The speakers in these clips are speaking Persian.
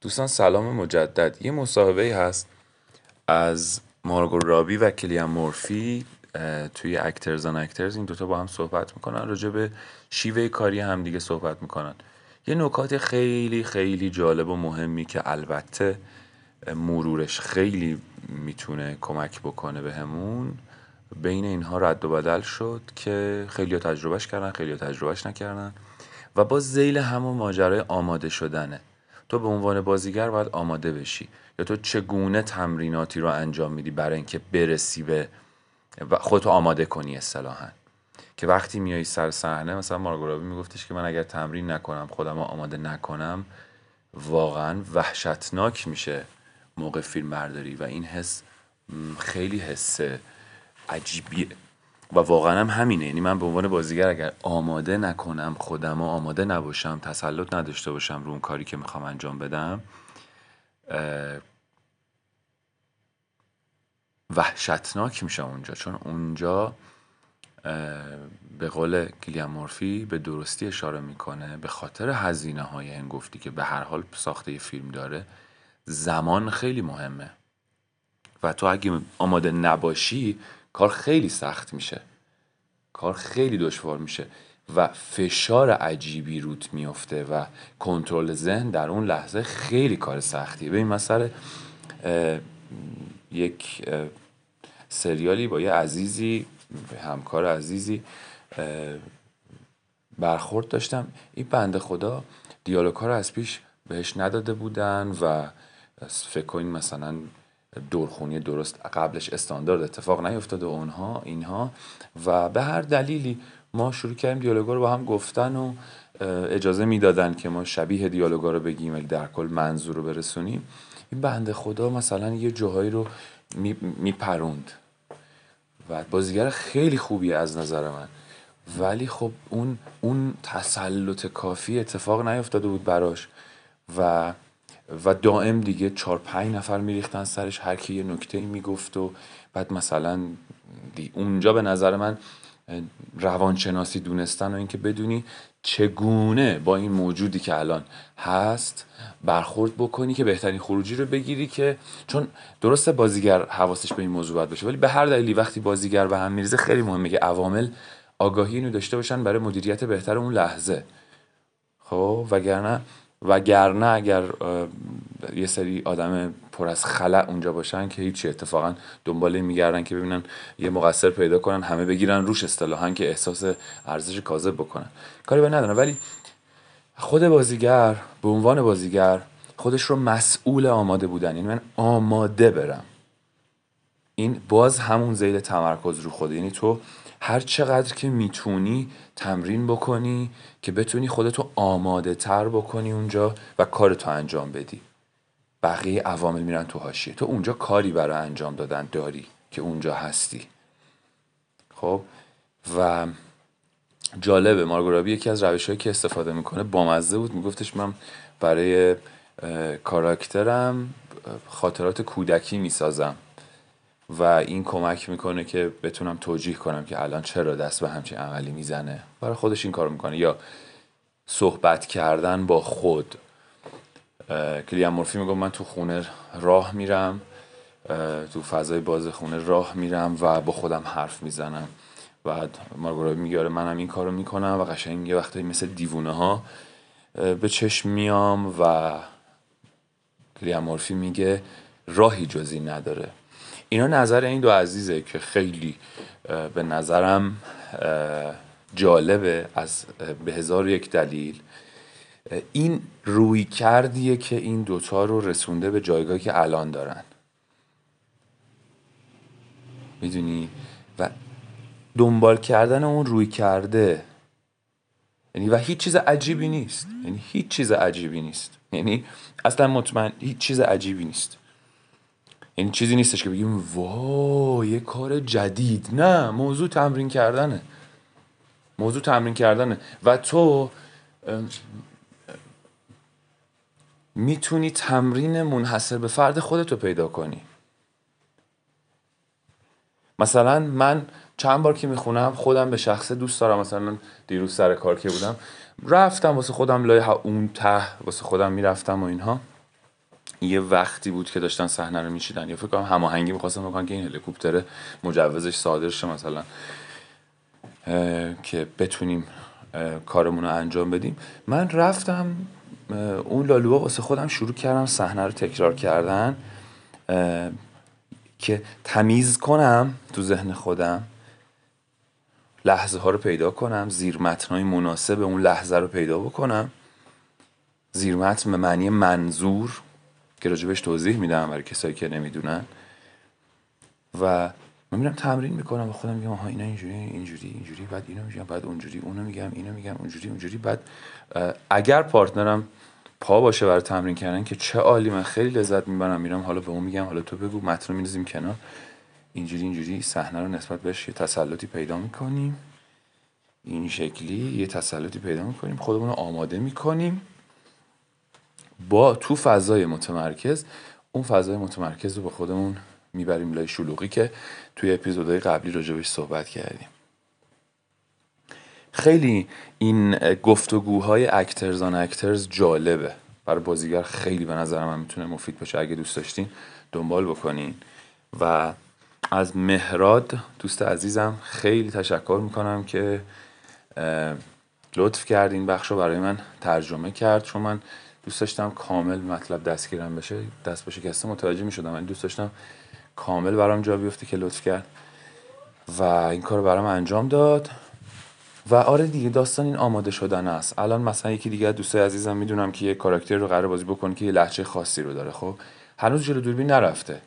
دوستان سلام مجدد. یه مصاحبه هست از مارگو رابی و کلیان مورفی توی اکترز آن اکترز. این دوتا با هم صحبت می‌کنن راجع به شیوه کاری هم دیگه صحبت می‌کنن. یه نکات خیلی خیلی جالب و مهمی که البته مرورش خیلی می‌تونه کمک بکنه بهمون به بین اینها رد و بدل شد که خیلی تجربهش کردن خیلی تجربهش نکردن و با زیل همون ماجرای آماده شدنه. تو به عنوان بازیگر باید آماده بشی. یا تو چگونه تمریناتی رو انجام میدی برای اینکه برسی به خودتو آماده کنی اصطلاحا؟ که وقتی میای سر صحنه مثلا مارگورابی میگفتش که من اگر تمرین نکنم خودم آماده نکنم واقعا وحشتناک میشه موقع فیلم برداری و این حس خیلی حس عجیبیه. و واقعا هم همینه. یعنی من به عنوان بازیگر اگر آماده نکنم خودم و آماده نباشم تسلط نداشته باشم رو اون کاری که می‌خوام انجام بدم وحشتناک میشه اونجا. چون اونجا به قول گیلیام مورفی به درستی اشاره می‌کنه به خاطر هزینه های این گفتی که به هر حال ساخته یه فیلم داره زمان خیلی مهمه. و تو اگه آماده نباشی کار خیلی سخت میشه. کار خیلی دشوار میشه و فشار عجیبی روت میفته و کنترل ذهن در اون لحظه خیلی کار سختیه. ببین مثلا یک سریالی با یه عزیزی همکار عزیزی برخورد داشتم. این بنده خدا دیالوگ رو از پیش بهش نداده بودن و فکر کنین مثلا دورخونی درست قبلش استاندارد اتفاق نیفتاده اونها اینها. و به هر دلیلی ما شروع کردیم دیالوگا رو با هم گفتن و اجازه می‌دادن که ما شبیه دیالوگا رو بگیم ولی در کل منظور رو برسونیم. این بنده خدا مثلا یه جاهایی رو میپروند. و بازیگر خیلی خوبی از نظر من. ولی خب اون اون تسلط کافی اتفاق نیفتاده بود براش. و و دائم دیگه چهار پنج نفر میریختن سرش. هر کی یه نکته می‌گفت و بعد مثلا اونجا به نظر من روانشناسی دونستن و اینکه بدونی چگونه با این موجودی که الان هست برخورد بکنی که بهترین خروجی رو بگیری که چون درسته بازیگر حواسش به این موضوع باید باشه ولی به هر دلیلی وقتی بازیگر به هم میریزه خیلی مهمه که عوامل آگاهی اینو داشته باشن برای مدیریت بهتر اون لحظه. خب وگرنه وگرنه اگر یه سری آدم پر از خلع اونجا باشن که هیچی اتفاقا دنبال میگردن که ببینن یه مقصر پیدا کنن همه بگیرن روش اصطلاحا که احساس ارزش کاذب بکنن. کاری به ندارن ولی خود بازیگر به عنوان بازیگر خودش رو مسئول آماده بودن. یعنی من آماده برم. این باز همون زیل تمرکز رو خود. یعنی تو هر چقدر که می‌تونی تمرین بکنی که بتونی خودتو آماده تر بکنی اونجا و کارتو انجام بدی. بقیه عوامل میرن تو حاشیه. تو اونجا کاری برای انجام دادن داری که اونجا هستی. خب؟ و جالبه مارگورابی یکی از روش که استفاده می‌کنه بامزه بود. میگفتش من برای کاراکترم خاطرات کودکی می‌سازم. و این کمک می‌کنه که بتونم توجیه کنم که الان چرا دست به همچین عملی می‌زنه. برای خودش این کار می‌کنه. یا صحبت کردن با خود. کلیم مورفی میگم من تو خونه راه میرم. تو فضای باز خونه راه میرم و با خودم حرف می‌زنم. بعد مارگورا میگه منم این کارو می‌کنم و قشنگ یه وقتایی مثل دیوونه ها به چشم میام و کلیم مورفی میگه راهی جزی نداره. اینا نظر این دو عزیزه که خیلی به نظرم جالبه از به هزار یک دلیل. این روی کردیه که این دوتا رو رسونده به جایگاهی که الان دارن. می‌دونی؟ و دنبال کردن اون روی کرده یعنی و هیچ چیز عجیبی نیست. یعنی هیچ چیز عجیبی نیست. یعنی اصلا مطمئن هیچ چیز عجیبی نیست. این چیزی نیستش که بگیم وای یه کار جدید. نه موضوع تمرین کردنه. موضوع تمرین کردنه. و تو می‌تونی تمرین منحصر به فرد خودتو پیدا کنی. مثلا من چند بار که می‌خونم خودم به شخصه دوست دارم. مثلا دیروز سر کار که بودم رفتم واسه خودم لای اون ته واسه خودم می‌رفتم و اینها. یه وقتی بود که داشتن صحنه رو میچیدن. یا فکر کنم هماهنگی می‌خواستن بکنن که این هلیکوپتر مجوزش صادر شه مثلا که بتونیم کارمون رو انجام بدیم. من رفتم اون لالوها واسه خودم شروع کردم صحنه رو تکرار کردن که تمیز کنم تو ذهن خودم لحظه ها رو پیدا کنم زیر های مناسب اون لحظه رو پیدا بکنم. زیر متن به معنی منظور. که راجبش توضیح میدم برای کسایی که نمی‌دونن. و من میرم تمرین می‌کنم و خودم میگم آها اینا اینجوری اینجوری اینجوری بعد اینو میگم بعد اونجوری اونو میگم اینو میگم اونجوری اونجوری. بعد اگر پارتنرم پا باشه برای تمرین کردن که چه عالی من خیلی لذت می‌برم میرم حالا به اون میگم حالا تو بگو متن میندازیم کنار. اینجوری اینجوری صحنه رو نسبت بهش یه تسلطی پیدا می‌کنیم. این شکلی یه تسلطی پیدا می‌کنیم خودمون رو آماده می‌کنیم. با تو فضای متمرکز اون فضای متمرکز رو با خودمون می‌بریم لای شلوغی که توی اپیزودهای قبلی راجبش صحبت کردیم. خیلی این گفتگوهای اکترز آن اکترز جالبه. برای بازیگر خیلی به نظر من می‌تونه مفید باشه اگه دوست داشتین دنبال بکنین. و از مهراد دوست عزیزم خیلی تشکر می‌کنم که لطف کرد این بخش رو برای من ترجمه کرد. چون من دوست داشتم کامل مطلب دستگیرم بشه دست بشه کسته متوجه می‌شدم. من دوست داشتم کامل برام جا بیفته که لطف کرد و این کار برام انجام داد. و آره دیگه داستان این آماده شدن است. الان مثلا یکی دیگه دوستای عزیزم می‌دونم که یه کاراکتر رو قرار بازی بکنه که یه لحچه خاصی رو داره خب؟ هنوز جلو دوربین نرفته.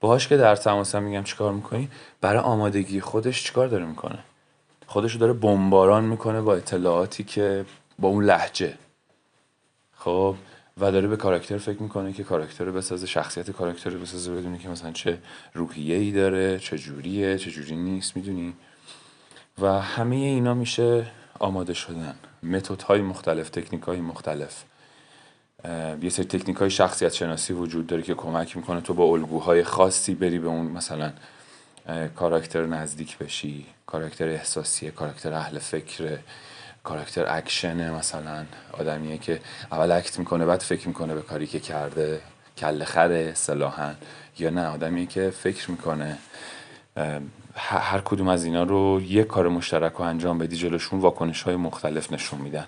باهاش که در تماسم میگم چیکار می‌کنی؟ برای آمادگی خودش چیکار داره می‌کنه؟ خودش رو داره بمباران می‌کنه با اطلاعاتی که با اون لحجه خب؟ و داره به کاراکتر فکر می‌کنه که کاراکتر بسازه شخصیت کاراکتر رو بسازه بدونی که مثلا چه روحیه ای داره چه جوریه چه جوری نیست می‌دونی؟ و همه اینا میشه آماده شدن. متد های مختلف تکنیک های مختلف یه سری تکنیک های شخصیت شناسی وجود داره که کمک می‌کنه تو با الگوهای خاصی بری به اون مثلا کاراکتر نزدیک بشی کاراکتر احساسیه کاراکتر اهل فکره. کاراکتر اکشنه مثلا آدمیه که اول اکت می‌کنه بعد فکر می‌کنه به کاری که کرده کل خره صلاحا یا نه آدمیه که فکر می‌کنه هر کدوم از اینا رو یه کار مشترک رو انجام بدی جلوشون واکنش های مختلف نشون میدن.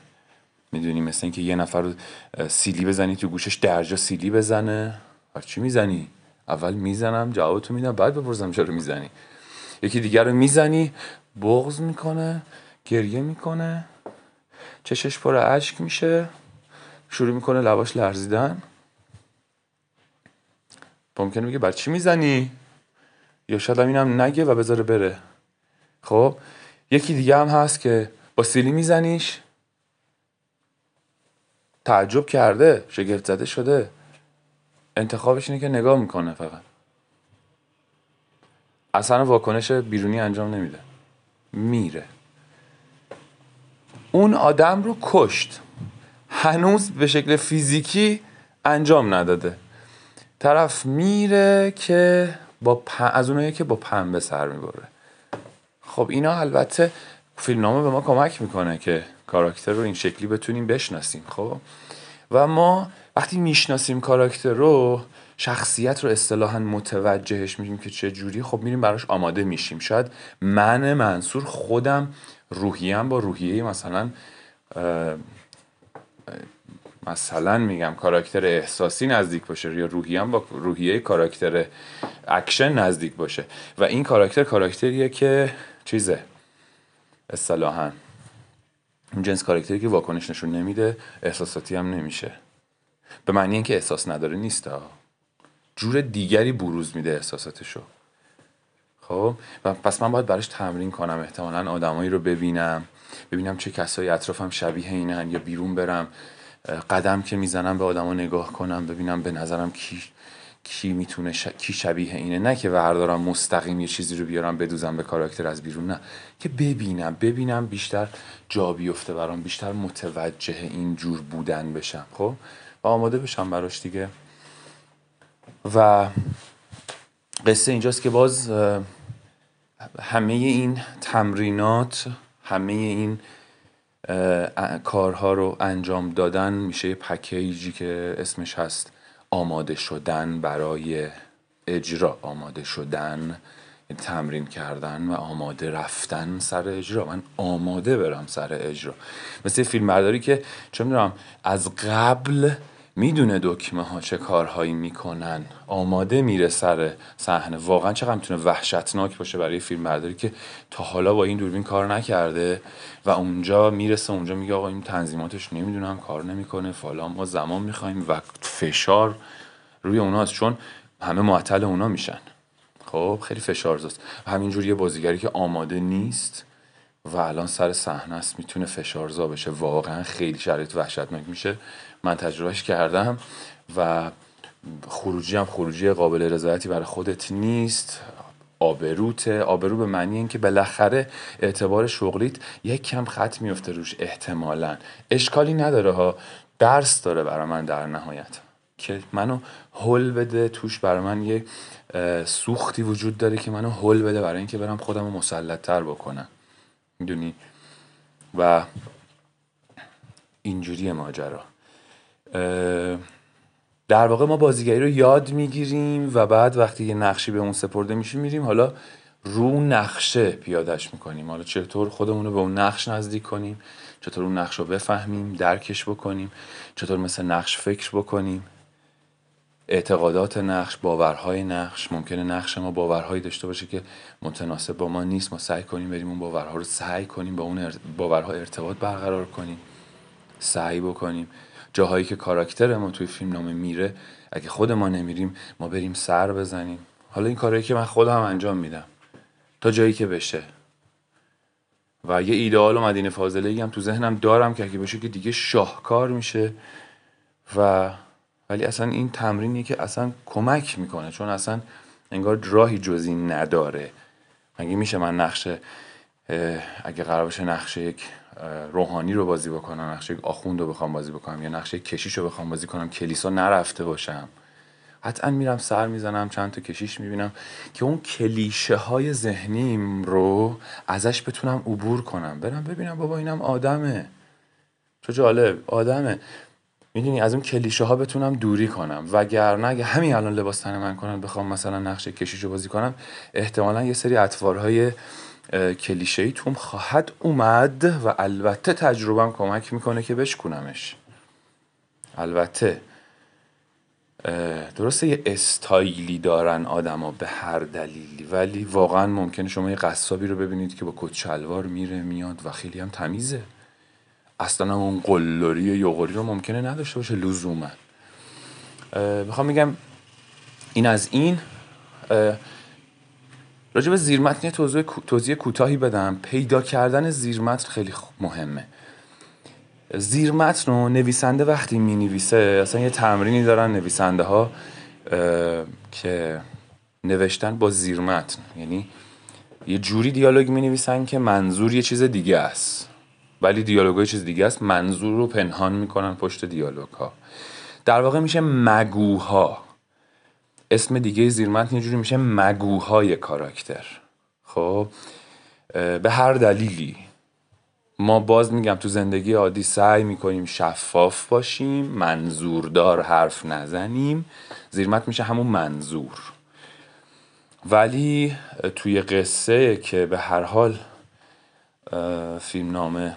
می‌دونی مثل اینکه یه نفر رو سیلی بزنی تو گوشش درجا سیلی بزنه. چی می‌زنی؟ اول می‌زنم جوابتو میدم بعد بپرسم چرا می‌زنی. یکی دیگر رو می‌زنی بغض می‌کنه گریه می‌کنه. چشش پر اشک میشه. شروع می‌کنه لباش لرزیدن. ممکنه میگه بر چی می‌زنی؟ یا شاید اینم نگه و بذاره بره. خب یکی دیگه هم هست که با سیلی میزنیش. تعجب کرده شگفت زده شده. انتخابش اینه که نگاه می‌کنه فقط. اصلا واکنش بیرونی انجام نمیده. میره. اون آدم رو کشت. هنوز به شکل فیزیکی انجام نداده. طرف میره که با از اونایی که با پنبه سر می‌بره. خب اینا البته فیلمنامه به ما کمک می‌کنه که کاراکتر رو این شکلی بتونیم بشناسیم خب؟ و ما وقتی می‌شناسیم کاراکتر رو شخصیت رو اصطلاحا متوجهش میشیم که چه جوری. خب میریم براش آماده میشیم. شاید من منصور خودم روحیم با روحیه مثلا مثلا میگم کاراکتر احساسی نزدیک باشه یا روحیم با روحیه کاراکتر اکشن نزدیک باشه. و این کاراکتر کاراکتریه که چیزه؟ اصطلاحا. این جنس کاراکتری که واکنش نشون نمیده احساساتی هم نمیشه. به معنی اینکه احساس نداره نیست جور دیگری بروز میده احساساتشو. خب؟ و پس من باید براش تمرین کنم احتمالا آدمایی رو ببینم ببینم چه کسایی اطرافم شبیه اینن یا بیرون برم قدم که می‌زنم به آدما نگاه کنم ببینم به نظرم کی کی می‌تونه کی شبیه اینه. نه که وردارم مستقیم یه چیزی رو بیارم بدوزم به کاراکتر از بیرون نه. که ببینم ببینم بیشتر جا بیفته برام بیشتر متوجه این جور بودن بشم خب؟ و آماده بشم براش دیگه. و قصه اینجاست که باز همه این تمرینات همه این کارها رو انجام دادن میشه یه پکیجی که اسمش هست آماده شدن برای اجرا. آماده شدن تمرین کردن و آماده رفتن سر اجرا. من آماده برم سر اجرا. مثل فیلم برداری که چه می‌دونم از قبل می‌دونه دکمه ها چه کارهایی می‌کنن. آماده میره سر صحنه. واقعا چقدر می‌تونه وحشتناک باشه برای فیلم برداری که تا حالا با این دوربین کار نکرده و اونجا می‌رسه اونجا میگه آقا این تنظیماتش نمی‌دونم کار نمی‌کنه فالا ما زمان می‌خوایم و فشار روی اوناست. چون همه معطل اونا میشن. خب خیلی فشارزاست و همینجور یه بازیگری که آماده نیست. و الان سر صحنه است. می‌تونه فشارزا بشه. واقعا خیلی شرایط وحشتناک میشه. من تجربهش کردم و خروجی هم خروجی قابل رضایتی برای خودت نیست. آبروته آبرو به معنی اینکه بالاخره اعتبار شغلیت یک کم خط میفته روش احتمالا. اشکالی نداره ها. درس داره برای من در نهایت. که منو هل بده. توش برای من یه سوختی وجود داره که منو هل بده برای اینکه برم خودم رو مسلط تر بکنم. می‌دونی؟ و اینجوری ماجرا. در واقع ما بازیگری رو یاد می‌گیریم و بعد وقتی یه نقشی به اون سپرده میشه میریم حالا رو نقشه پیادش می‌کنیم. حالا چطور خودمون رو به اون نقش نزدیک کنیم؟ چطور اون نقش رو بفهمیم درکش بکنیم؟ چطور مثل نقش فکر بکنیم؟ اعتقادات نقش باورهای نقش. ممکنه نقش ما باورهایی داشته باشه که متناسب با ما نیست. ما سعی کنیم بریم اون باورها رو سعی کنیم با اون باورها ارتباط برقرار کنیم. سعی بکنیم. جاهایی که کاراکتر ما توی فیلم نامه میره اگه خود ما نمیریم ما بریم سر بزنیم. حالا این کارهایی که من خودم انجام میدم. تا جایی که بشه. و یه ایدئال و مدینه فاضله هم تو ذهنم دارم که اگه باشه که دیگه شاهکار میشه. و ولی اصلا این تمرینی که اصلا کمک می‌کنه چون اصلا انگار راهی جزی نداره. مگه میشه من نقشه اگه قرار باشه نقشه یک روحانی رو بازی بکنم نقشه یک آخوند رو بخوام بازی بکنم یا نقشه کشیش رو بخوام بازی کنم کلیسا نرفته باشم. حتما میرم سر می‌زنم چند تا کشیش می‌بینم که اون کلیشه های ذهنیم رو ازش بتونم عبور کنم. برم ببینم بابا اینم آدمه. چه جالب آدمه. می‌دونی از اون کلیشه ها بتونم دوری کنم. وگرنه اگه همین الان لباس تن من کنن بخوام مثلا نقشه کشیش رو بازی کنم احتمالا یه سری اطوارهای کلیشه ای توم خواهد اومد و البته تجربهم کمک می‌کنه که بشکنمش البته درسته یه استایلی دارن آدما به هر دلیلی ولی واقعا ممکنه شما یه قصابی رو ببینید که با کت شلوار میره میاد و خیلی هم تمیزه. اصلا اون قلوری یوغوری رو ممکنه نداشته باشه لزوما. می‌خوام میگم این از این. راجع به زیرمتن یه توضیح کوتاهی بدم. پیدا کردن زیرمتن خیلی مهمه. زیرمتن رو نویسنده وقتی می نویسه اصلا یه تمرینی دارن نویسنده ها که نوشتن با زیرمتن. یعنی یه جوری دیالوگ می نویسن که منظور یه چیز دیگه است. ولی دیالوگ چیز دیگه است. منظور رو پنهان می‌کنن پشت دیالوگ ها در واقع میشه مگوها. اسم دیگه زیرمتن یه جوری میشه مگوهای کاراکتر. خب؟ به هر دلیلی. ما باز میگم تو زندگی عادی سعی می‌کنیم شفاف باشیم منظوردار حرف نزنیم. زیرمت میشه همون منظور. ولی توی قصه که به هر حال فیلم نامه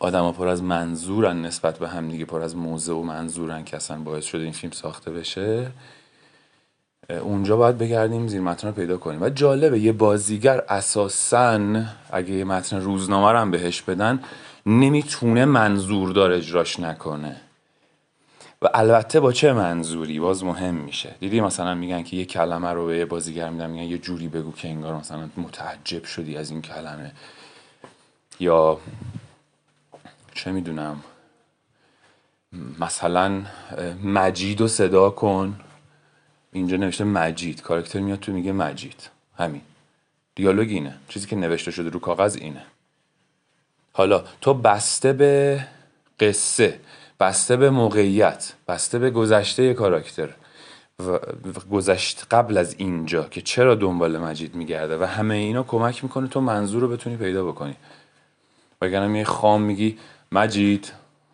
آدم پر از منظورن نسبت به هم دیگه پر از موزه و منظورن که اصلا باعث شده این فیلم ساخته بشه. اونجا باید بگردیم زیر متن رو پیدا کنیم. و جالبه یه بازیگر اساسا اگه یه متن روزنامه رو هم بهش بدن نمی‌تونه منظوردار اجراش نکنه. و البته با چه منظوری؟ باز مهم میشه. دیدی مثلا میگن که یه کلمه رو به یه بازیگر میدن میگن یه جوری بگو که انگار مثلا متعجب شدی از این کلمه. یا چه می‌دونم مثلا مجید و صدا کن. اینجا نوشته مجید. کارکتر میاد تو میگه مجید. همین. دیالوگ اینه. چیزی که نوشته شده رو کاغذ اینه. حالا تو بسته به قصه بسته به موقعیت بسته به گذشته کاراکتر و گذشت قبل از اینجا که چرا دنبال مجید میگرده و همه اینا کمک می‌کنه تو منظور رو بتونی پیدا بکنی. وگرنه می خام میگی مجید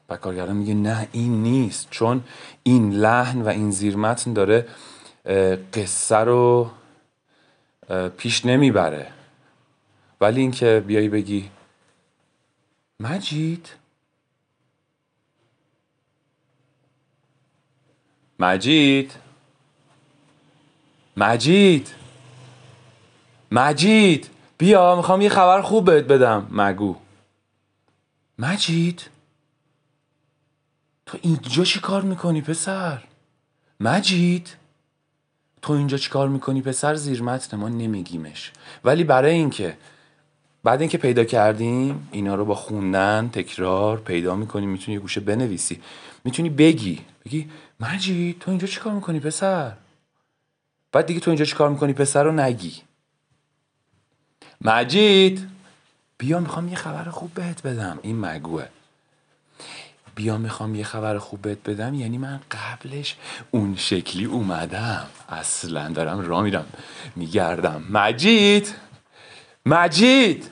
و کارگردان میگه نه این نیست چون این لحن و این زیرمتن داره قصه رو پیش نمی‌بره. ولی اینکه بیایی بگی مجید؟ مجید؟ مجید؟ مجید بیا می‌خوام یه خبر خوب بهت بدم. مگو. مجید تو اینجا چی کار می‌کنی پسر؟ مجید تو اینجا چی کار می‌کنی پسر؟ زیر متن ما نمیگیمش. ولی برای اینکه بعد اینکه پیدا کردیم اینا رو با خوندن تکرار پیدا می‌کنی می‌تونی یه گوشه بنویسی. می‌تونی بگی بگی مجید تو اینجا چی کار می‌کنی پسر؟ بعد دیگه تو اینجا چی کار می‌کنی پسر رو نگی. مجید! بیا می‌خوام یه خبر خوب بهت بدم. این مگوه. بیا می‌خوام یه خبر خوب بهت بدم. یعنی من قبلش اون شکلی اومدم. اصلا دارم را میرم. میگردم. مجید! مجید!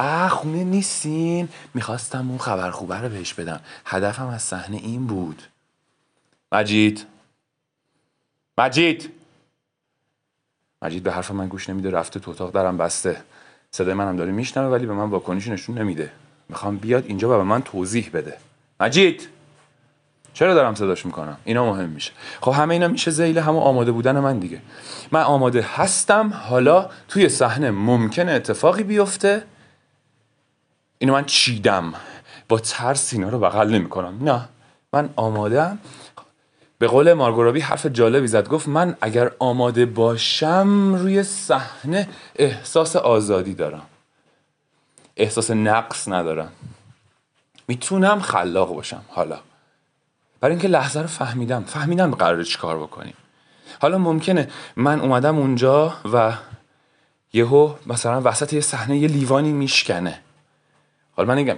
اه خونه نیستین؟ می‌خواستم اون خبر خوبه رو بهش بدم. هدفم از صحنه این بود. مجید! مجید! مجید به حرف من گوش نمیده. رفته تو اتاق درم بسته. صدای منم داره میشنوه ولی به من واکنشی نشون نمیده. می‌خوام بیاد اینجا و به من توضیح بده. مجید! چرا دارم صداش می‌کنم؟ اینا مهم میشه. خب همه اینا میشه زیل همون آماده بودن من دیگه. من آماده هستم حالا توی صحنه ممکن اتفاقی بیفته. اینو من چیدم. با ترس اینا رو بغل نمی‌کنم. نه. من آمادم به قول مارگورابی حرف جالبی زد. گفت من اگر آماده باشم روی صحنه احساس آزادی دارم. احساس نقص ندارم. می‌تونم خلاق باشم. حالا. برای اینکه لحظه رو فهمیدم. فهمیدم قرار چیکار بکنیم. حالا ممکنه من اومدم اونجا و یهو مثلا وسط یه صحنه یه لیوانی میشکنه. حالا من میگم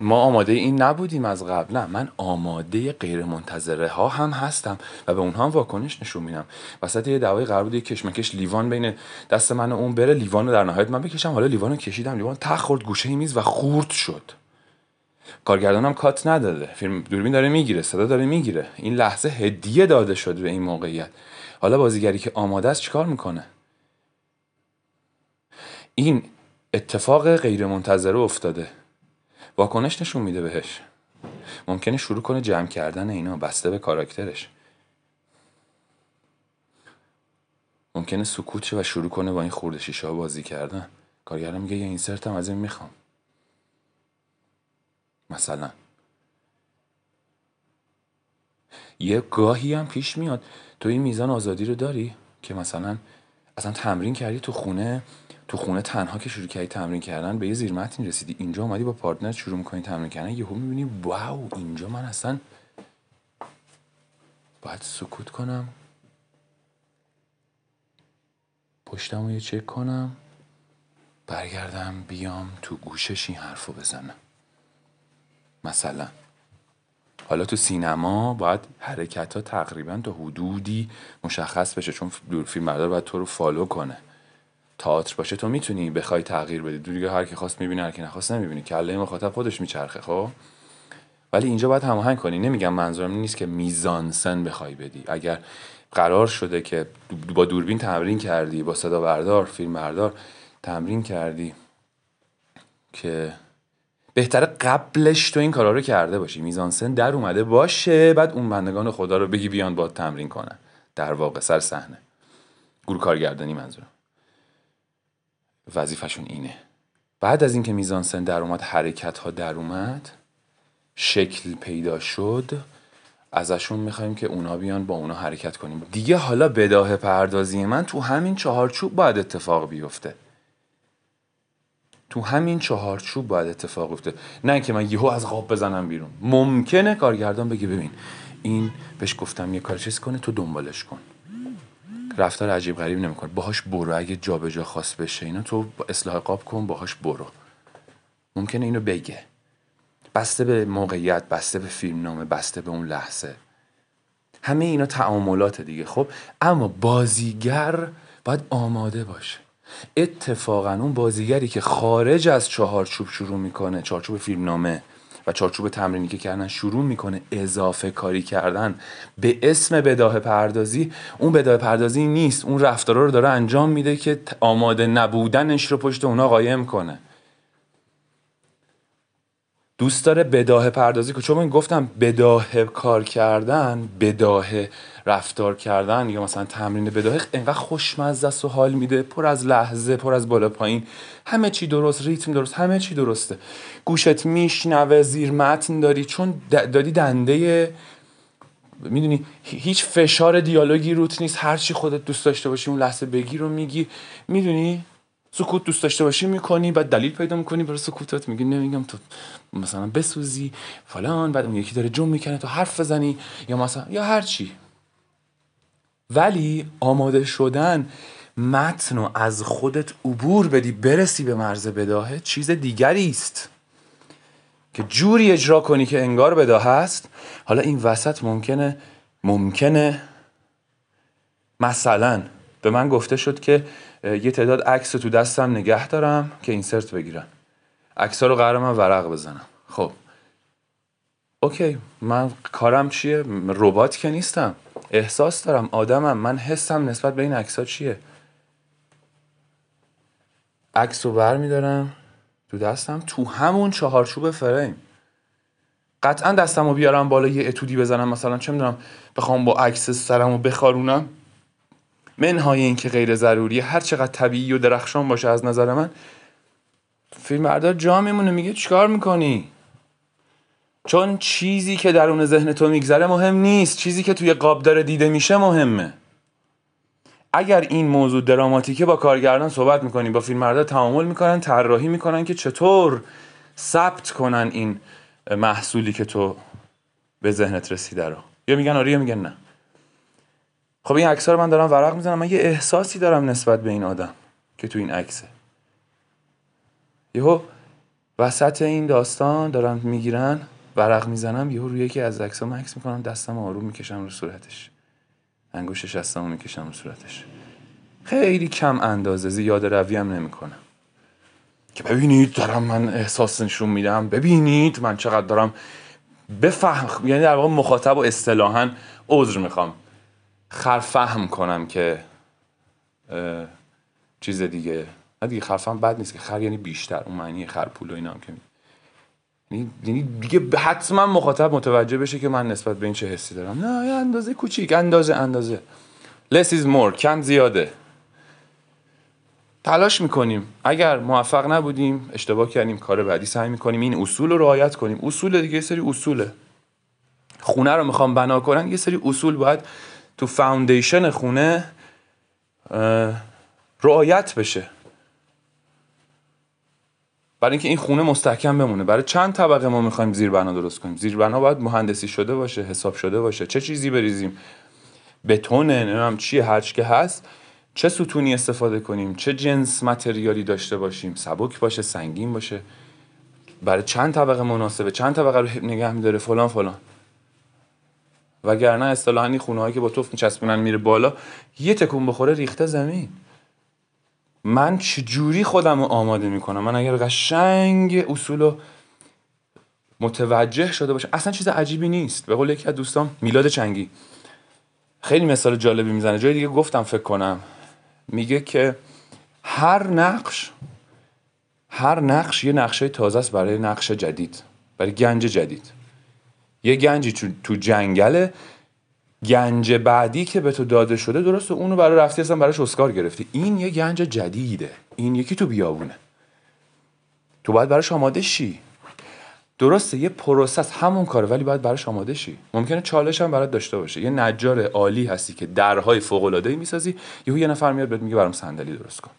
ما آماده این نبودیم از قبل. نه من آماده غیر منتظره ها هم هستم و به اونها هم واکنش نشون میدم. وسط یه دعوای قرار بود یه کشمکش لیوان بین دست من و اون بره لیوان رو در نهایت من بکشم. حالا لیوان رو کشیدم. لیوان تخ خورد گوشه میز و خورد شد. کارگردانم کات نداده. فیلم دوربین داره می‌گیره صدا داره می‌گیره. این لحظه هدیه داده شد به این موقعیت. حالا بازیگری که آماده است چیکار می‌کنه؟ این اتفاق غیر منتظره افتاده. واکنش نشون میده بهش. ممکنه شروع کنه جمع کردن اینا بسته به کاراکترش. ممکنه سکوت شه و شروع کنه با این خورده شیشه بازی کردن. کارگردان میگه یه اینسرت هم از این می‌خوام. مثلا. یه گاهی هم پیش میاد. تو این میزان آزادی رو داری؟ که مثلا اصلا تمرین کردی تو خونه تو خونه تنها که شروع کردی تمرین کردن به یه زیر متن رسیدی. اینجا اومدی با پارتنر شروع می‌کنی تمرین کردن. یهو می‌بینی واو اینجا من اصلا باید سکوت کنم. پشتم رو یه چک کنم. برگردم بیام تو گوشش این حرف رو بزنم. مثلا. حالا تو سینما باید حرکت ها تقریبا تا حدودی مشخص بشه چون فیلم بردار باید تو رو فالو کنه. تئاتر باشه تو می‌تونی بخوای تغییر بدی. دیگه هر کی خواست می‌بینه هر کی نخواست نمی‌بینه. کله مخاطب خودش میچرخه خب؟ ولی اینجا باید هماهنگ کنی. نمیگم منظورم نیست که میزانسن بخوای بدی. اگر قرار شده که با دوربین تمرین کردی با صدا بردار فیلم بردار تمرین کردی که بهتره قبلش تو این کارا رو کرده باشی. میزانسن در اومده باشه بعد اون بندگان خدا رو بگی بیان با تمرین کنن. در واقع سر صحنه. گروه کارگردانی منظورم. وظیفشون اینه. بعد از اینکه میزانسن در اومد حرکت ها در اومد شکل پیدا شد ازشون می‌خوایم که اونا بیان با اونا حرکت کنیم. دیگه حالا بداه پردازی من تو همین چهارچوب باید اتفاق بیفته. تو همین چهارچوب باید اتفاق بیفته. نه اینکه من یهو از قاب بزنم بیرون. ممکنه کارگردان بگه ببین این بهش گفتم یه کار چیز کنه تو دنبالش کن. رفتار عجیب غریب نمی‌کنه. باهاش برو. اگه جابجا جا خواست بشه اینا تو اصلاح قاب کن باهاش برو. ممکنه اینو بگه. بسته به موقعیت بسته به فیلم نامه بسته به اون لحظه. همه اینا تعاملات دیگه خب؟ اما بازیگر باید آماده باشه. اتفاقا اون بازیگری که خارج از چهارچوب شروع می‌کنه چهارچوب فیلم نامه و چارچوب تمرینی که کردن شروع می‌کنه اضافه کاری کردن به اسم بداه پردازی اون بداه پردازی نیست. اون رفتارا رو داره انجام میده که آماده نبودنش رو پشت اونا قایم کنه. دوست داره بداه پردازی که چون من گفتم بداه کار کردن بداه رفتار کردن یا مثلا تمرین بداه انقدر خوشمزه است و حال میده پر از لحظه پر از بالا پایین. همه چی درست ریتم درست همه چی درسته. گوشت میشنوه زیر متن داری چون دادی دنده می‌دونی هیچ فشار دیالوگی روت نیست. هر چی خودت دوست داشته باشی اون لحظه بگی رو میگی. می‌دونی سکوت دوست داشته باشی می‌کنی بعد دلیل پیدا می‌کنی برای سکوتات میگی نمیگم تو مثلا بسوزی فلان بعد اون یکی داره جون می‌کنه تو حرف بزنی یا مثلا یا هر چی. ولی آماده شدن متن و از خودت عبور بدی برسی به مرز بداهه چیز دیگری است که جوری اجرا کنی که انگار بداه است. حالا این وسط ممکنه ممکنه مثلا به من گفته شد که یه تعداد عکس تو دستم نگه دارم که اینسرت بگیرم. عکس رو قرار من ورق بزنم. خب. اوکی. من کارم چیه؟ ربات که نیستم. احساس دارم. آدمم من حسم نسبت به این عکس ها چیه؟ عکس رو بر میدارم تو دستم تو همون چهارچوب فریم. قطعا دستم رو بیارم بالا یه اتودی بزنم. مثلا چه می‌دونم بخوام با عکس سرم رو بخارونم. منهای این که غیر ضروریه. هر چقدر طبیعی و درخشان باشه از نظر من. فیلم بردار جا میمونه. میگه چیکار می‌کنی؟ چون چیزی که درون ذهن تو میگذره مهم نیست. چیزی که توی قاب داره دیده میشه مهمه. اگر این موضوع دراماتیکه با کارگردان صحبت می‌کنیم. با فیلم تعامل می‌کنن طراحی می‌کنن که چطور ثبت کنن این محصولی که تو به ذهنت رسیده رو. یا میگن آره یا میگن نه. خب این عکس رو من دارم ورق می‌زنم. من یه احساسی دارم نسبت به این آدم که تو این عکسه. یهو وسط این داستان دارم می‌گیرن. ورق می‌زنم یهو روی یکی از عکسام عکس می‌کنم دستم آروم می‌کشم رو صورتش. انگوش شستم می‌کشم رو صورتش. خیلی کم اندازه زیاد هم نمی‌کنم. که ببینید دارم من احساس نشون میدم. ببینید من چقدر دارم بفهم یعنی در واقع مخاطب و اصطلاحا عذر می‌خوام. خر فهم کنم که چیز دیگه. نه دیگه خرفم بد نیست که خر یعنی بیشتر اون معنی خرپول و اینا هم که یعنی دیگه حتما مخاطب متوجه بشه که من نسبت به این چه حسی دارم. نه اندازه کوچیک اندازه اندازه. Less is more کم زیاده. تلاش می‌کنیم. اگر موفق نبودیم اشتباه کردیم کار بعدی سعی می‌کنیم. این اصول رو رعایت کنیم. اصول دیگه یه سری اصوله. خونه رو می‌خوام بنا کنن یه سری اصول باید تو فاوندیشن خونه رعایت بشه. برای اینکه این خونه مستحکم بمونه. برای چند طبقه ما می‌خوایم زیربنا درست کنیم؟ زیربنا باید مهندسی شده باشه حساب شده باشه. چه چیزی بریزیم؟ بتونه نمی‌دونم چیه هرچ که هست. چه ستونی استفاده کنیم؟ چه جنس متریالی داشته باشیم؟ سبک باشه سنگین باشه. برای چند طبقه مناسبه؟ چند طبقه رو نگه میداره؟ فلان فلان. وگرنه اصطلاحا این خونه که با توف میچسبونن میره بالا یه تکون بخوره ریخته زمین. من چجوری خودم رو آماده می‌کنم؟ من اگر قشنگ اصول رو متوجه شده باشم اصلا چیز عجیبی نیست. به قول یکی از دوستان میلاد چنگی. خیلی مثال جالبی می‌زنه. جای دیگه گفتم فکر کنم. میگه که هر نقش هر نقش یه نقشه تازه است برای نقش جدید برای گنج جدید. یه گنجی تو جنگله گنج بعدی که به تو داده شده درسته؟ اونو برای رفتی اصلا براش اسکار گرفتی. این یه گنج جدیده. این یکی تو بیابونه. تو باید براش آماده شی. درسته یه process همون کاره ولی باید براش آماده شی. ممکنه چالش هم برات داشته باشه. یه نجار عالی هستی که درهای فوق العاده ای می‌سازی. یهو یه نفر میاد بهت میگه برام صندلی درست کن.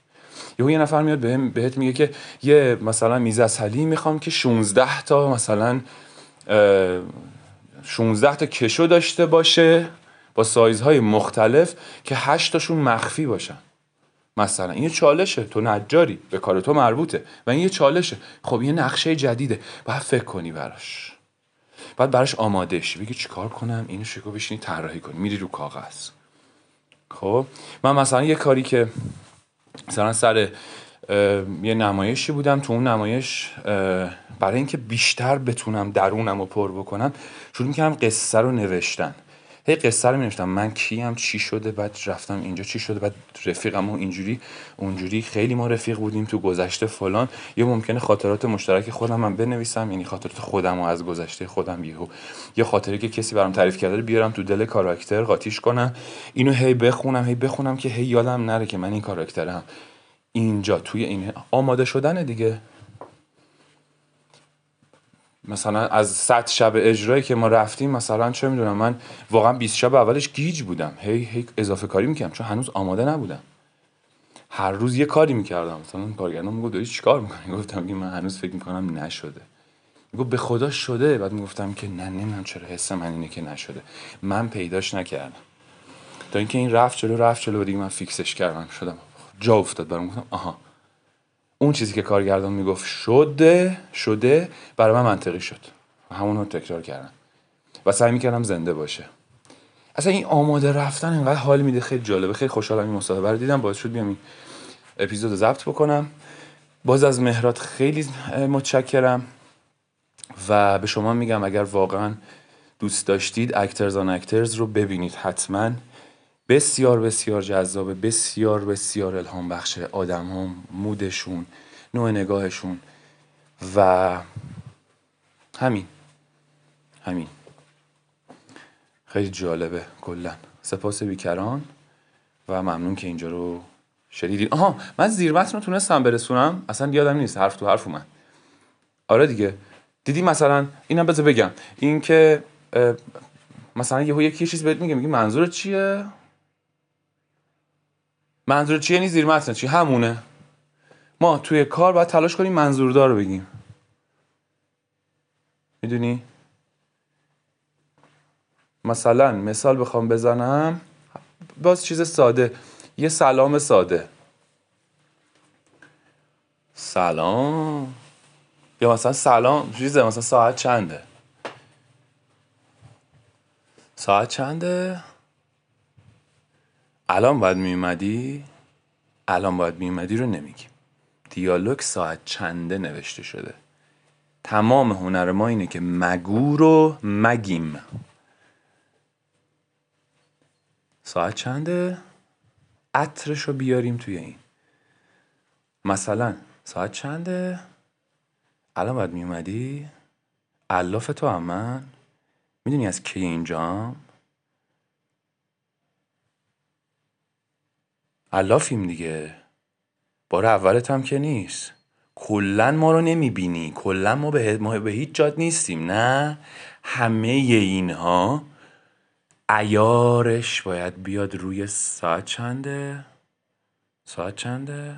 یهو یه نفر میاد بهت میگه که یه مثلا میز اصلی می‌خوام که 16 تا مثلا 16 تا کشو داشته باشه با سایزهای مختلف که 8 تاشون مخفی باشن. مثلا این یه چالشه. تو نجاری. به کار تو مربوطه. و این یه چالشه. خب یه نقشه جدیده. باید فکر کنی براش. باید براش آماده شی. بگی چیکار کنم؟ اینو شکو بشینی طراحی کنی. میری رو کاغذ. خب؟ من مثلا یه کاری که مثلا سر یه نمایشی بودم تو اون نمایش برای اینکه بیشتر بتونم درونم رو پر بکنم شروع می‌کردم قصه رو نوشتن. هی قصه رو نوشتم من کیم؟ چی شده؟ بعد رفتم اینجا. چی شده؟ بعد رفیقم و اینجوری اونجوری. خیلی ما رفیق بودیم تو گذشته فلان. یا ممکنه خاطرات مشترک خودم من بنویسم یعنی خاطرات خودم و از گذشته خودم یهو. یا خاطری که کسی برام تعریف کرده بیارم تو دل کاراکتر قاطیش کنم. اینو هی بخونم هی بخونم که هی یادم نره که من این کاراکترم. اینجا توی این آماده شدن دیگه. مثلا از 100 شب اجرایی که ما رفتیم مثلا چه می‌دونم من واقعا 20 شب اولش گیج بودم. هی هی اضافه کاری می‌کردم چون هنوز آماده نبودم. هر روز یه کاری می‌کردم. مثلا کارگردان می‌گفت داری چیکار می‌کنی؟ گفتم که من هنوز فکر می‌کنم نشده. می‌گفت به خدا شده؟ بعد می‌گفتم که نه نمی‌دونم چرا حس من اینه که نشده. من پیداش نکردم. تا اینکه این رفت جلو رفت جلو دیگه من فیکسش کردم شدم. جا افتاد برام. گفتم آها. اون چیزی که کارگردان می‌گفت شده شده برای من منطقی شد. همون رو تکرار کردم. و سعی می‌کردم زنده باشه. اصلا این آماده رفتن اینقدر حال میده خیلی جالبه. خیلی خوشحالم این مصاحبه رو دیدم. باعث شد بیام این اپیزود ضبط بکنم. باز از مهرات خیلی متشکرم. و به شما میگم اگر واقعا دوست داشتید اکترز آن اکترز رو ببینید حتما. بسیار بسیار جذابه بسیار بسیار الهام بخش آدم هم مودشون نوع نگاهشون و همین همین. خیلی جالبه کلا. سپاس بیکران و ممنون که اینجا رو شنیدین. آها من زیر رو تونستم برسونم. اصلا یادم نیست حرف تو حرف من آره دیگه. دیدی مثلا اینم بذار بگم. این که مثلا یهو یکی چیز بهت میگه میگه منظور چیه؟ منظور چیه؟ یعنی زیر متن چی؟ همونه. ما توی کار باید تلاش کنیم منظوردار رو بگیم. می‌دونی؟ مثلا مثال بخوام بزنم. باز چیز ساده. یه سلام ساده. سلام. یا مثلا سلام. چیزه؟ مثلا ساعت چنده؟ ساعت چنده؟ الان باید میومدی الان باید میومدی رو نمیگیم. دیالوگ ساعت چنده نوشته شده. تمام هنر ما اینه که مگو رو مگیم. ساعت چنده؟ عطرش رو بیاریم توی این. مثلا ساعت چنده؟ الان باید میومدی علاف تو هم من. می‌دونی از کی اینجام؟ علافیم دیگه. بار اولت هم که نیست. کلا ما رو نمی‌بینی. کلا ما به, ما به هیچ جاد نیستیم نه؟ همه اینها ایارش باید بیاد روی ساعت چنده؟ ساعت چنده؟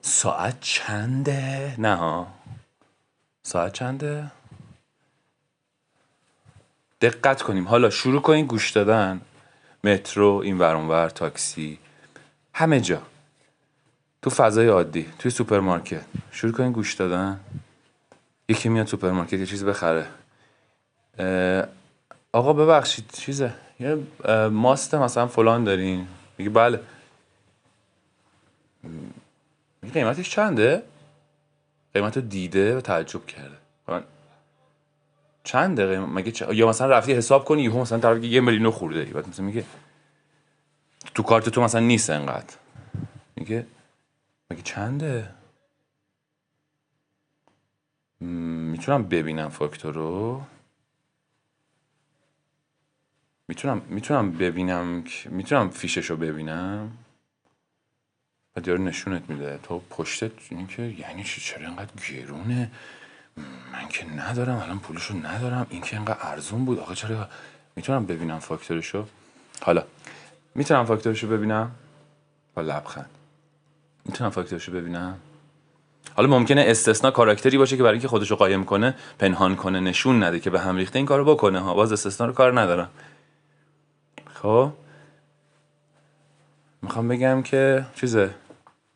ساعت چنده؟ نه ها. ساعت چنده؟ دقت کنیم. حالا شروع کنیم گوش دادن. مترو این ورانور تاکسی. همه جا. تو فضای عادی توی سوپرمارکت. شروع کنین گوش دادن. یکی میاد سوپرمارکت یه چیز بخره. آقا ببخشید چیزه؟ یه ماست مثلا فلان دارین. میگه بله. میگه قیمتش چنده؟ قیمت دیده و تعجب کرده. چند دقیقه؟ مگه چ... یا مثلا رفتی حساب کنی یهو مثلا طرف یه میلیون خورده. ای بعد مثلا میگه تو کارت تو مثلا نیست انقدر. میگه مگه چنده؟ می‌تونم ببینم فاکتور رو؟ می‌تونم می‌تونم ببینم می‌تونم فیشش رو ببینم؟ و نشونت میده. تو پشتت این که یعنی چرا اینقدر گرونه؟ من که ندارم الان پولشو ندارم. این که اینقدر ارزون بود. آقا چرا؟ می‌تونم ببینم فاکتورشو؟ حالا. می‌تونم فاکتورشو ببینم؟ با لبخند. می‌تونم فاکتورشو ببینم؟ حالا ممکنه استثنا کاراکتری باشه که برای اینکه خودشو قایم کنه پنهان کنه نشون نده که به هم ریخته این کارو بکنه ها. باز استثنا رو کار ندارم. خب. می‌خوام بگم که چیزه.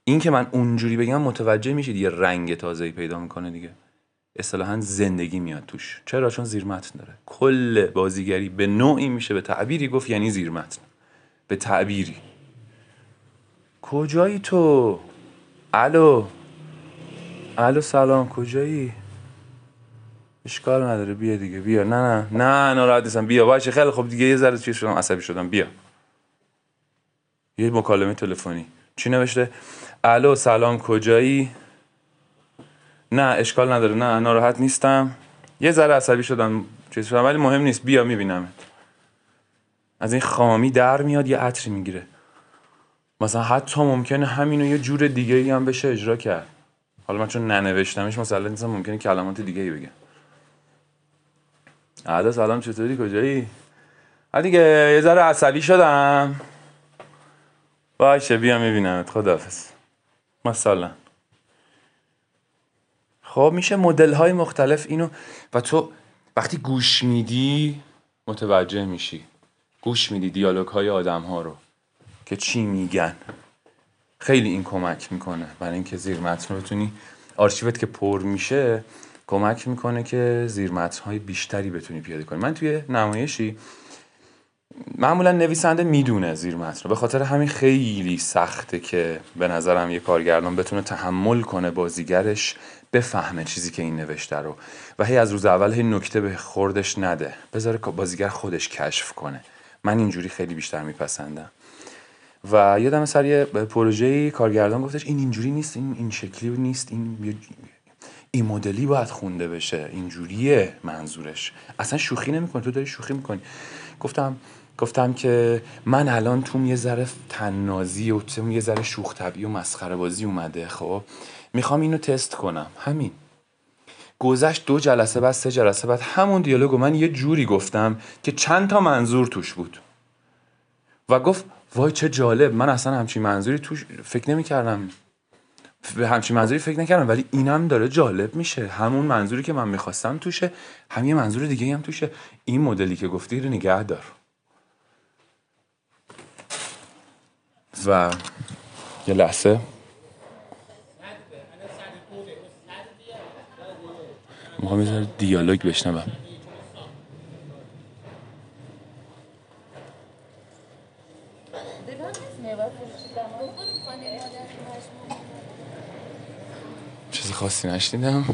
این که من اونجوری بگم متوجه میشید یه رنگ تازه‌ای پیدا می‌کنه دیگه. اصطلاحا زندگی میاد توش. چرا؟ چون زیر متن داره. کل بازیگری به نوعی میشه به تعبیری گفت یعنی زیر متن. به تعبیری. کجایی تو؟ الو. الو سلام. کجایی؟ اشکال نداره. بیا دیگه. بیا. نه نه. نه ناراحت نیستم. بیا. باشه خیلی خب دیگه. یه ذره چیز شدم. عصبی شدم. بیا. یه مکالمه تلفنی. چی نوشته؟ الو سلام. کجایی؟ نه اشکال نداره. نه ناراحت نیستم. یه ذره عصبی شدم چیز شدم ولی مهم نیست. بیا میبینمت. از این خامی در میاد یه عطری می‌گیره. مثلا حتی ممکنه همینو یه جور دیگه ای هم بشه اجرا کرد. حالا من چون ننوشتمش مثلا نیستم ممکنه کلمات دیگه ای بگم. علا سلام چطوری؟ کجایی؟ دیگه یه ذره عصبی شدم. باشه بیا میبینمت. خداحافظ. مثلا خب میشه مدل های مختلف اینو و تو وقتی گوش میدی متوجه میشی. گوش میدی دیالوگ های آدم ها رو که چی میگن. خیلی این کمک می‌کنه. برای اینکه زیر متن رو بتونی آرشیوت که پر میشه کمک می‌کنه که زیر متن های بیشتری بتونی پیاده کنی. من توی نمایشی معمولا نویسنده می‌دونه زیر متن رو. به خاطر همین خیلی سخته که به نظرم یه کارگردان بتونه تحمل کنه بازیگرش بفهمه چیزی که این نوشته رو. و هی از روز اول هی نکته به خوردش نده. بذاره بازیگر خودش کشف کنه. من اینجوری خیلی بیشتر میپسندم. و یادم سر یه پروژه کارگردان گفتش این اینجوری نیست این این شکلی نیست این این مدلی باید خونده بشه. اینجوریه منظورش. اصلا شوخی نمی‌کنه. تو داری شوخی می‌کنی. گفتم گفتم که من الان توم یه ذره تنازی و توم یه ذره شوخ طبعی و مسخره بازی اومده خب؟ می‌خوام اینو تست کنم. همین. گذشت دو جلسه بعد سه جلسه بعد همون دیالوگو من یه جوری گفتم که چند تا منظور توش بود. و گفت وای چه جالب من اصلا همچین منظوری توش فکر نمی کردم به همچین منظوری فکر نکردم ولی اینم داره جالب میشه. همون منظوری که من می‌خواستم توشه هم یه منظور دیگه هم توشه. این مدلی که گفتی رو نگه دار. و یه لحظه. می‌خوام یه دیالوگ بشنوم. چیز خاصی نشنیدم.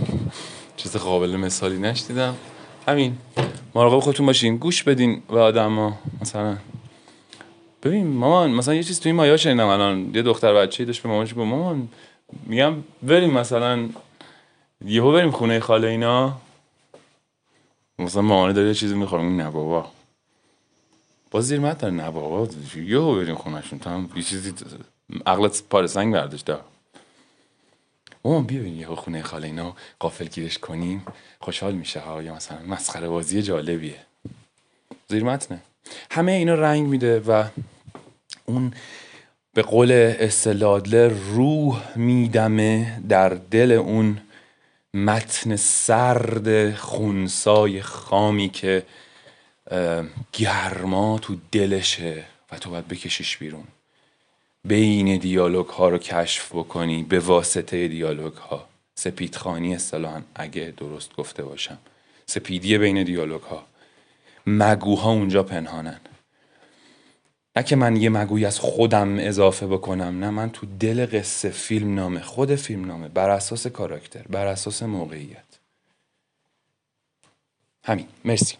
چیز قابل مثالی نشنیدم. همین. مراقب خودتون باشین. گوش بدین به آدم ها مثلا. ببین مامان مثلا یه چیز توی این مایا شنیدم الان. یه دختر بچه داشت به مامانش گفت مامان میگم بریم مثلا یهو بریم خونه خاله اینا. مثلا مامانه داره یه چیزی می‌خورم نه بابا. باز زیر مت نه بابا. یهو بریم خونهشون. تا هم یه چیزی عقلت پار سنگ برداشت. مامان بیا یه خونه خاله اینا. قافل گیرش کنیم. خوشحال میشه ها. یا مثلا مسخره بازی جالبیه. زیر متنه. همه اینا رنگ میده و اون به قول استلادله روح میدمه در دل اون متن سرد خونسای خامی که گرما تو دلشه و تو باید بکشیش بیرون. بین دیالوگ ها رو کشف بکنی به واسطه دیالوگ ها سپیدخانی اصطلاحا اگه درست گفته باشم. سپیدی بین دیالوگ ها مگوها اونجا پنهانن. نه که من یه مگوی از خودم اضافه بکنم نه من تو دل قصه فیلم نامه خود فیلم نامه بر اساس کاراکتر بر اساس موقعیت. همین مرسی.